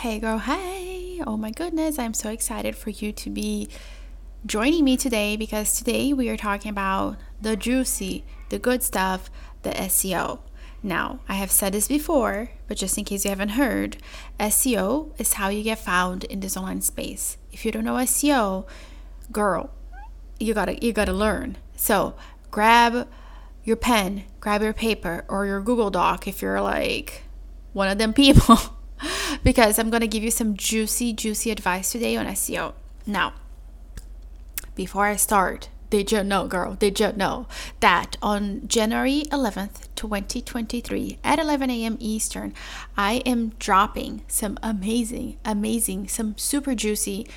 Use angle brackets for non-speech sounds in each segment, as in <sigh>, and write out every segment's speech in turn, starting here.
Hey, girl, hey! Oh my goodness, I'm so excited for you to be joining me today because today we are talking about the juicy, the good stuff, the SEO. Now, I have said this before, but just in case you haven't heard, SEO is how you get found in this online space. If you don't know SEO, girl, you gotta you gotta learn. So grab your pen, grab your paper or your Google Doc if you're like one of them <laughs> people. Because I'm gonna give you some juicy, juicy advice today on SEO. Now, before I start, did you know, girl? Did you know that on January 11th, 2023, at 11 a.m. Eastern, I am dropping some amazing, amazing, some super juicy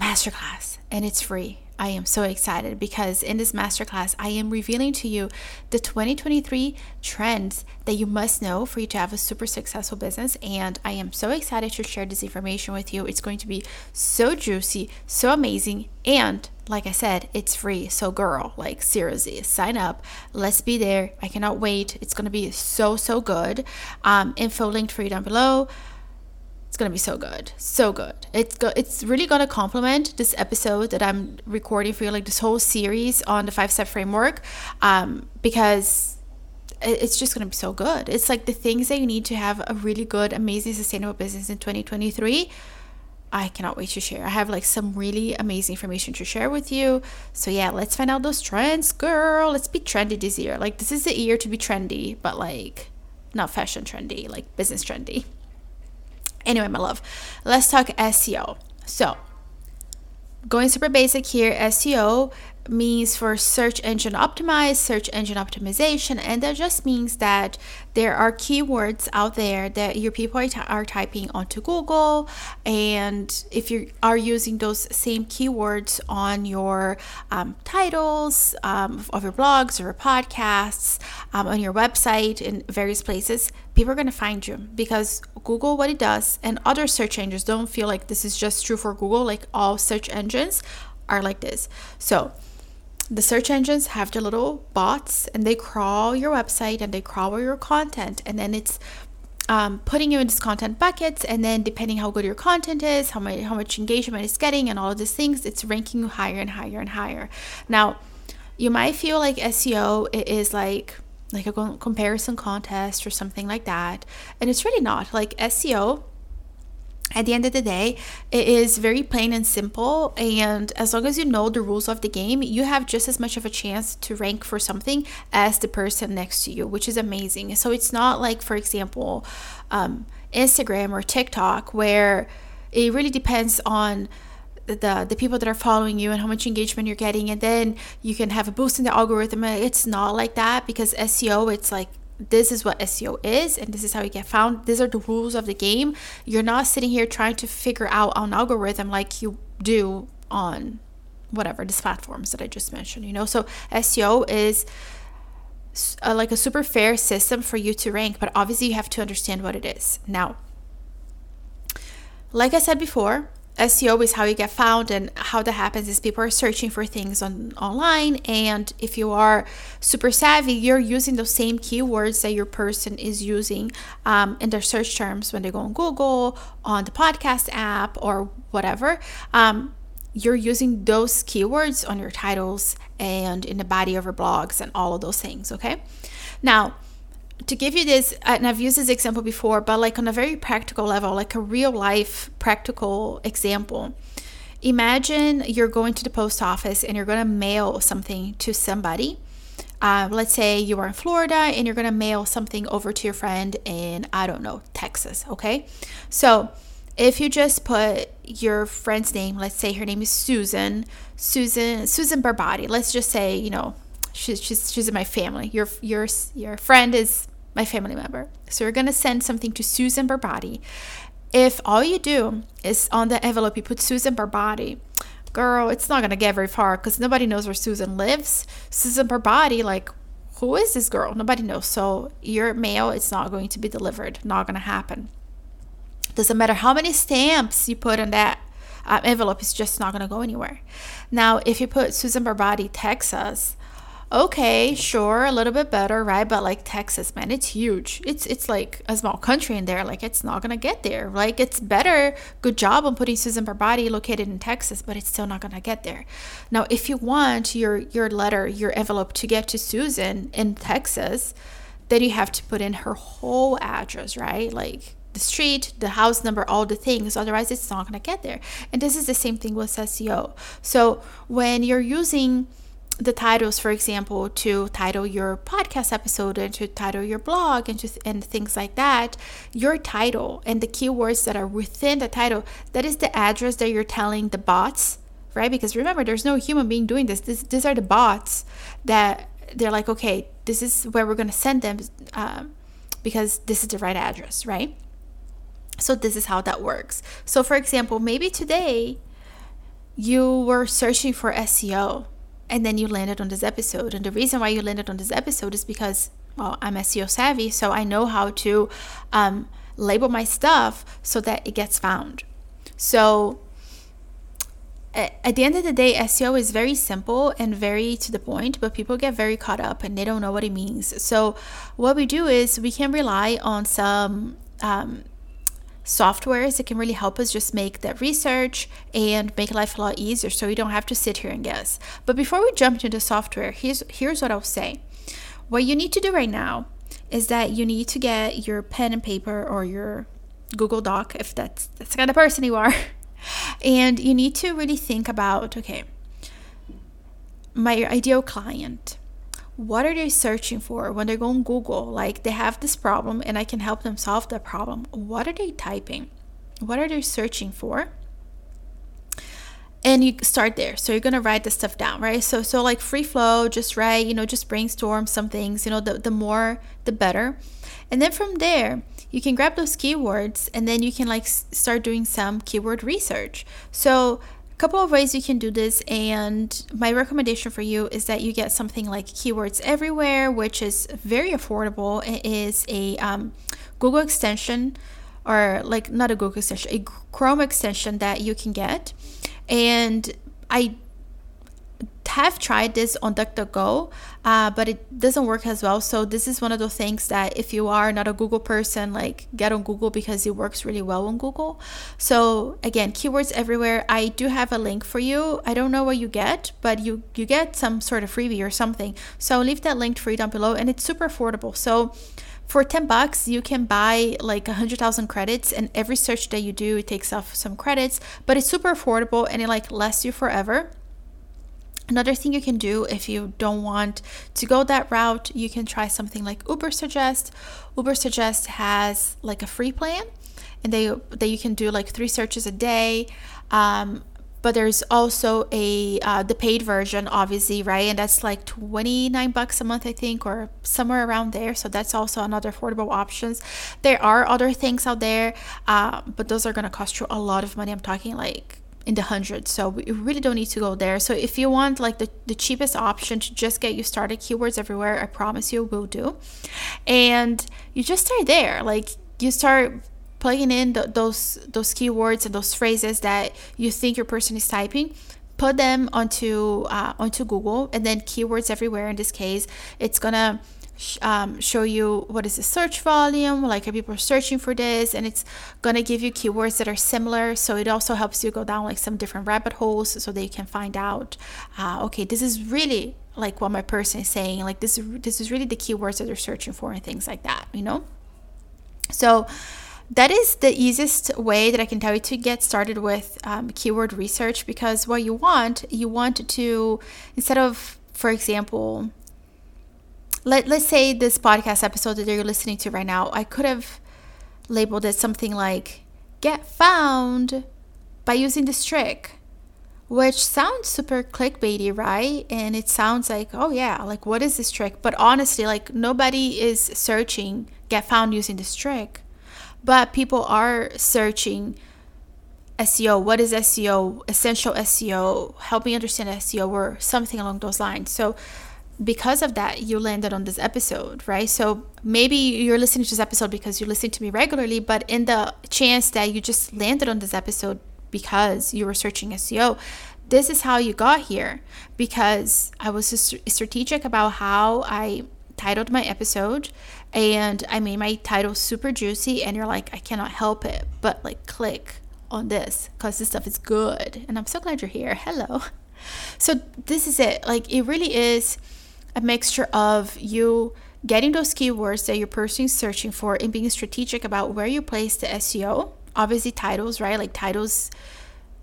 masterclass, and it's free. I am so excited because in this masterclass, I am revealing to you the 2023 trends that you must know for you to have a super successful business. And I am so excited to share this information with you. It's going to be so juicy, so amazing. And like I said, it's free. So, girl, like seriously, sign up. Let's be there. I cannot wait. It's going to be so, so good. Um, info linked for you down below. It's gonna be so good, so good. It's go- it's really gonna complement this episode that I'm recording for you, like this whole series on the five step framework, um, because it's just gonna be so good. It's like the things that you need to have a really good, amazing, sustainable business in 2023. I cannot wait to share. I have like some really amazing information to share with you. So yeah, let's find out those trends, girl. Let's be trendy this year. Like this is the year to be trendy, but like not fashion trendy, like business trendy. Anyway, my love, let's talk SEO. So, going super basic here, SEO means for search engine optimized, search engine optimization, and that just means that there are keywords out there that your people are, t- are typing onto Google, and if you are using those same keywords on your um, titles um, of your blogs or podcasts, um, on your website, in various places, people are going to find you because Google, what it does, and other search engines don't feel like this is just true for Google, like all search engines are like this. So, the search engines have their little bots and they crawl your website and they crawl your content and then it's um, putting you in these content buckets and then depending how good your content is how much how much engagement it's getting and all of these things it's ranking you higher and higher and higher now you might feel like seo is like like a comparison contest or something like that and it's really not like seo at the end of the day, it is very plain and simple. And as long as you know the rules of the game, you have just as much of a chance to rank for something as the person next to you, which is amazing. So it's not like, for example, um, Instagram or TikTok, where it really depends on the the people that are following you and how much engagement you're getting and then you can have a boost in the algorithm uh, it's not like that because SEO it's like this is what SEO is and this is how you get found. These are the rules of the game. You're not sitting here trying to figure out an algorithm like you do on whatever these platforms that I just mentioned, you know. So SEO is a, uh, like a super fair system for you to rank, but obviously you have to understand what it is. Now, like I said before, SEO is how you get found, and how that happens is people are searching for things on online. And if you are super savvy, you're using those same keywords that your person is using um, in their search terms when they go on Google, on the podcast app, or whatever. Um, you're using those keywords on your titles and in the body of your blogs and all of those things. Okay. Now, to give you this, and I've used this example before, but like on a very practical level, like a real life practical example. Imagine you're going to the post office and you're going to mail something to somebody. Uh, let's say you are in Florida and you're going to mail something over to your friend in, I don't know, Texas, okay? So if you just put your friend's name, let's say her name is Susan, Susan, Susan Barbati, let's just say, you know, she's she's she's in my family. Your your your friend is my family member. So you're gonna send something to Susan Barbati. If all you do is on the envelope you put Susan Barbati, girl, it's not gonna get very far because nobody knows where Susan lives. Susan Barbati, like, who is this girl? Nobody knows. So your mail, it's not going to be delivered. Not gonna happen. Doesn't matter how many stamps you put on that uh, envelope, it's just not gonna go anywhere. Now, if you put Susan Barbati, Texas, okay, sure, a little bit better, right? But like Texas, man, it's huge. It's it's like a small country in there. Like it's not gonna get there. Like it's better. Good job on putting Susan Barbati located in Texas, but it's still not gonna get there. Now, if you want your your letter, your envelope to get to Susan in Texas, then you have to put in her whole address, right? Like the street, the house number, all the things. Otherwise, it's not gonna get there. And this is the same thing with SEO. So when you're using the titles, for example, to title your podcast episode and to title your blog and just and things like that, your title and the keywords that are within the title, that is the address that you're telling the bots, right? Because remember, there's no human being doing this. this these are the bots that they're like, okay, this is where we're gonna send them um, because this is the right address, right? So this is how that works. So for example, maybe today you were searching for SEO and then you landed on this episode. And the reason why you landed on this episode is because, well, I'm SEO savvy, so I know how to um, label my stuff so that it gets found. So at the end of the day, SEO is very simple and very to the point, but people get very caught up and they don't know what it means. So, what we do is we can rely on some um, softwares that can really help us just make that research and make life a lot easier so you don't have to sit here and guess. But before we jump into software, here's here's what I'll say. What you need to do right now is that you need to get your pen and paper or your Google Doc if that's that's the kind of person you are. <laughs> And you need to really think about okay, my ideal client what are they searching for when they go on Google? Like they have this problem and I can help them solve that problem. What are they typing? What are they searching for? And you start there. So you're gonna write the stuff down, right? So so like free flow, just write, you know, just brainstorm some things, you know, the, the more the better. And then from there, you can grab those keywords and then you can like start doing some keyword research. So couple of ways you can do this and my recommendation for you is that you get something like keywords everywhere which is very affordable. It is a um, google extension or like not a google extension a chrome extension that you can get. And i have tried this on DuckDuckGo, uh, but it doesn't work as well. So this is one of the things that if you are not a Google person, like get on Google because it works really well on Google. So again, keywords everywhere. I do have a link for you. I don't know what you get, but you you get some sort of freebie or something. So I'll leave that link for you down below, and it's super affordable. So for 10 bucks you can buy like 100,000 credits and every search that you do it takes off some credits but it's super affordable and it like lasts you forever Another thing you can do if you don't want to go that route, you can try something like Ubersuggest. Uber Suggest has like a free plan, and they that you can do like three searches a day. Um, but there's also a uh, the paid version, obviously, right? And that's like 29 bucks a month, I think, or somewhere around there. So that's also another affordable options. There are other things out there, uh, but those are gonna cost you a lot of money. I'm talking like in the hundreds. So we really don't need to go there. So if you want like the, the cheapest option to just get you started keywords everywhere i promise you will do. And you just start there. Like you start plugging in those those keywords and those phrases that you think your person is typing put them onto uh, onto google and then keywords everywhere in this case. It's gonna um, show you what is the search volume, like are people searching for this, and it's gonna give you keywords that are similar. So it also helps you go down like some different rabbit holes so that you can find out, uh, okay, this is really like what my person is saying. Like this, this is really the keywords that they're searching for and things like that. You know, so that is the easiest way that I can tell you to get started with um, keyword research because what you want, you want to instead of, for example, let, let's say this podcast episode that you're listening to right now, I could have labeled it something like get found by using this trick, which sounds super clickbaity, right? And it sounds like, oh yeah, like what is this trick? But honestly, like nobody is searching get found using this trick, but people are searching SEO. What is SEO? Essential SEO. Help me understand SEO or something along those lines. So because of that, you landed on this episode, right? So maybe you're listening to this episode because you listen to me regularly, but in the chance that you just landed on this episode because you were searching SEO, this is how you got here because I was strategic about how I titled my episode and I made my title super juicy and you're like I cannot help it but like click on this cuz this stuff is good and I'm so glad you're here. Hello. <laughs> So this is it. Like it really is a mixture of you getting those keywords that your person is searching for and being strategic about where you place the SEO. Obviously titles, right? Like titles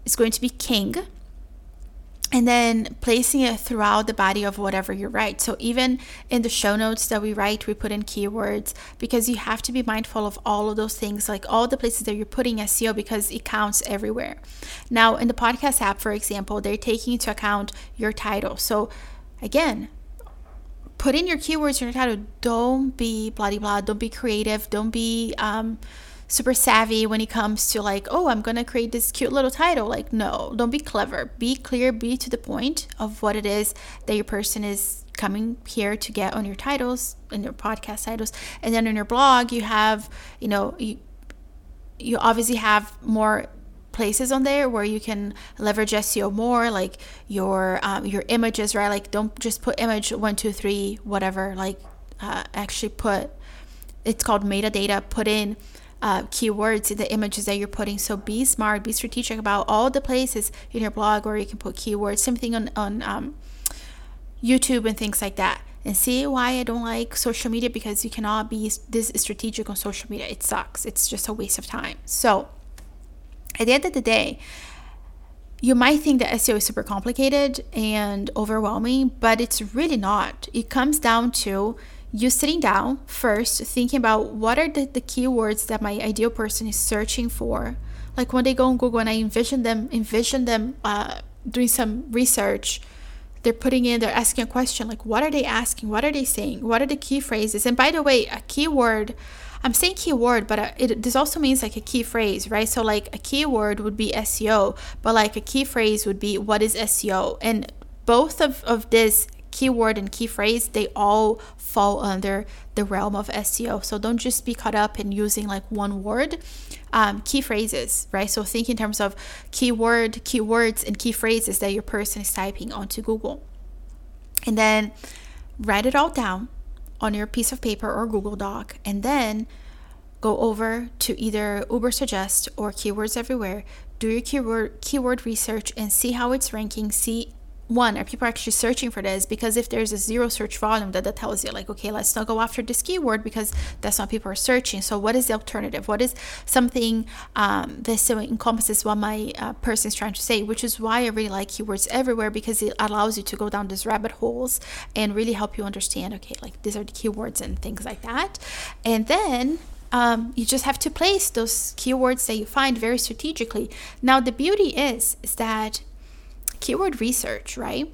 is going to be king and then placing it throughout the body of whatever you write. So even in the show notes that we write, we put in keywords because you have to be mindful of all of those things, like all the places that you're putting SEO because it counts everywhere. Now, in the podcast app, for example, they're taking into account your title. So again, put in your keywords in your title. Don't be bloody blah. Don't be creative. Don't be um, super savvy when it comes to like, oh, I'm gonna create this cute little title. Like, no, don't be clever. Be clear, be to the point of what it is that your person is coming here to get on your titles and your podcast titles. And then on your blog, you have, you know, you you obviously have more places on there where you can leverage SEO more, like your um, your images, right? Like don't just put image one, two, three, whatever. Like uh, actually put it's called metadata. Put in uh, keywords in the images that you're putting. So be smart, be strategic about all the places in your blog where you can put keywords. Same thing on, on um, YouTube and things like that. And see why I don't like social media because you cannot be this strategic on social media. It sucks. It's just a waste of time. So at the end of the day, you might think that SEO is super complicated and overwhelming, but it's really not. It comes down to you sitting down first, thinking about what are the, the keywords that my ideal person is searching for. Like when they go on Google and I envision them, envision them uh, doing some research, they're putting in, they're asking a question like, what are they asking? What are they saying? What are the key phrases? And by the way, a keyword, I'm saying keyword, but uh, it, this also means like a key phrase, right? So like a keyword would be SEO, but like a key phrase would be what is SEO? And both of, of this keyword and key phrase, they all fall under the realm of SEO. So don't just be caught up in using like one word. Um, key phrases, right? So think in terms of keyword, keywords, and key phrases that your person is typing onto Google. And then write it all down on your piece of paper or Google Doc, and then go over to either Ubersuggest or Keywords Everywhere. Do your keyword keyword research and see how it's ranking. See one are people actually searching for this? Because if there's a zero search volume that, that tells you like okay let's not go after this keyword because that's not people are searching. So what is the alternative? What is something um, that still encompasses what my uh, person is trying to say which is why i really like keywords everywhere because it allows you to go down these rabbit holes and really help you understand okay like these are the keywords and things like that. And then um, you just have to place those keywords that you find very strategically. Now the beauty is is that keyword research, right?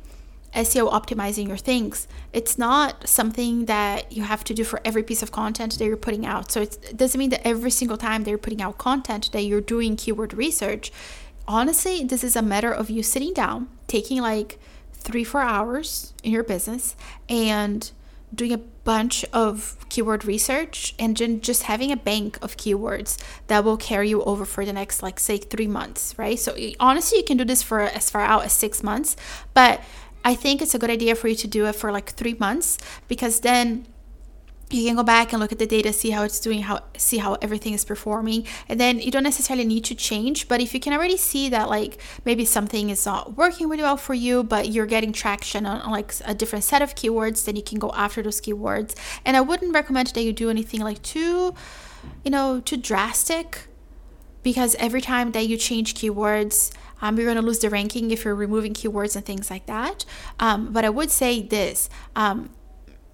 SEO optimizing your things. It's not something that you have to do for every piece of content that you're putting out. So it doesn't mean that every single time that you're putting out content that you're doing keyword research. Honestly, this is a matter of you sitting down, taking like three, four hours in your business and doing a bunch of keyword research and just having a bank of keywords that will carry you over for the next like say 3 months, right? So honestly, you can do this for as far out as 6 months, but I think it's a good idea for you to do it for like 3 months because then you can go back and look at the data see how it's doing how see how everything is performing and then you don't necessarily need to change but if you can already see that like maybe something is not working really well for you but you're getting traction on, like a different set of keywords then you can go after those keywords. And i wouldn't recommend that you do anything like too you know too drastic because every time that you change keywords um, you're going to lose the ranking if you're removing keywords and things like that. Um, but i would say this um,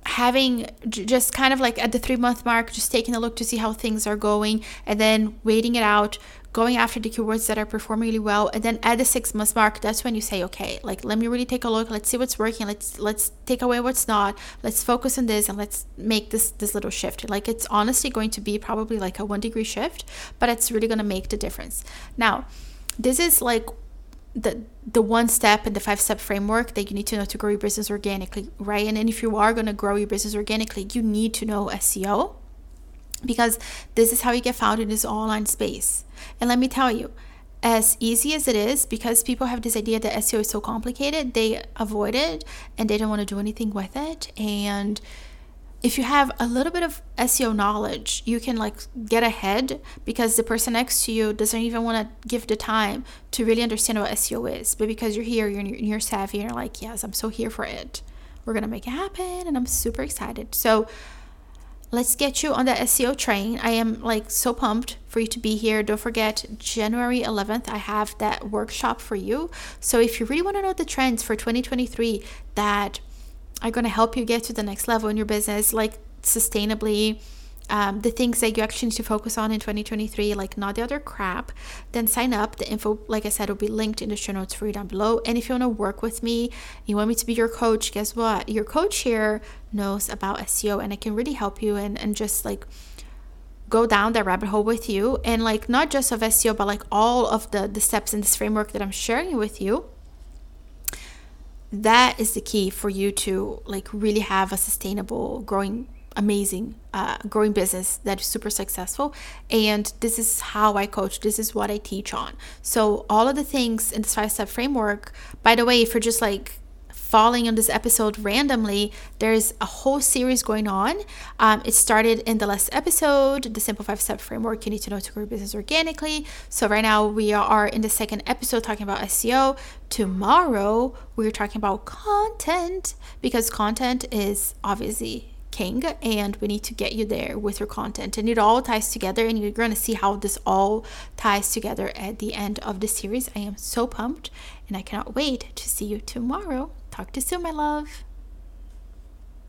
having just kind of like at the three month mark, just taking a look to see how things are going and then waiting it out, going after the keywords that are performing really well. And then at the six month mark, that's when you say, okay, like let me really take a look. Let's see what's working. Let's let's take away what's not. Let's focus on this and let's make this this little shift. Like it's honestly going to be probably like a one degree shift, but it's really gonna make the difference. Now, this is like the the one step and the five step framework that you need to know to grow your business organically, right? And then if you are going to grow your business organically, you need to know SEO because this is how you get found in this online space. And let me tell you, as easy as it is, because people have this idea that SEO is so complicated, they avoid it and they don't want to do anything with it. And if you have a little bit of SEO knowledge, you can like get ahead because the person next to you doesn't even want to give the time to really understand what SEO is. But because you're here, you're, you're savvy, and you're like, yes, I'm so here for it. We're going to make it happen. And I'm super excited. So let's get you on the SEO train. I am like so pumped for you to be here. Don't forget, January 11th, I have that workshop for you. So if you really want to know the trends for 2023 that are going to help you get to the next level in your business, like sustainably. Um, the things that you actually need to focus on in 2023, like not the other crap, then sign up. The info, like I said, will be linked in the show notes for you down below. And if you want to work with me, you want me to be your coach, guess what? Your coach here knows about SEO and I can really help you and, and just like go down that rabbit hole with you. And like not just of SEO, but like all of the, the steps in this framework that I'm sharing with you that is the key for you to like really have a sustainable growing amazing uh, growing business that is super successful. And this is how i coach. This is what i teach on. So all of the things in this five step framework by the way if you're just like falling on this episode randomly, there's a whole series going on. Um, it started in the last episode, the Simple Five Step Framework you need to know to grow your business organically. So, right now, we are in the second episode talking about SEO. Tomorrow, we're talking about content because content is obviously king and we need to get you there with your content and it all ties together and you're going to see how this all ties together at the end of the series i am so pumped and i cannot wait to see you tomorrow Talk to you soon, my love.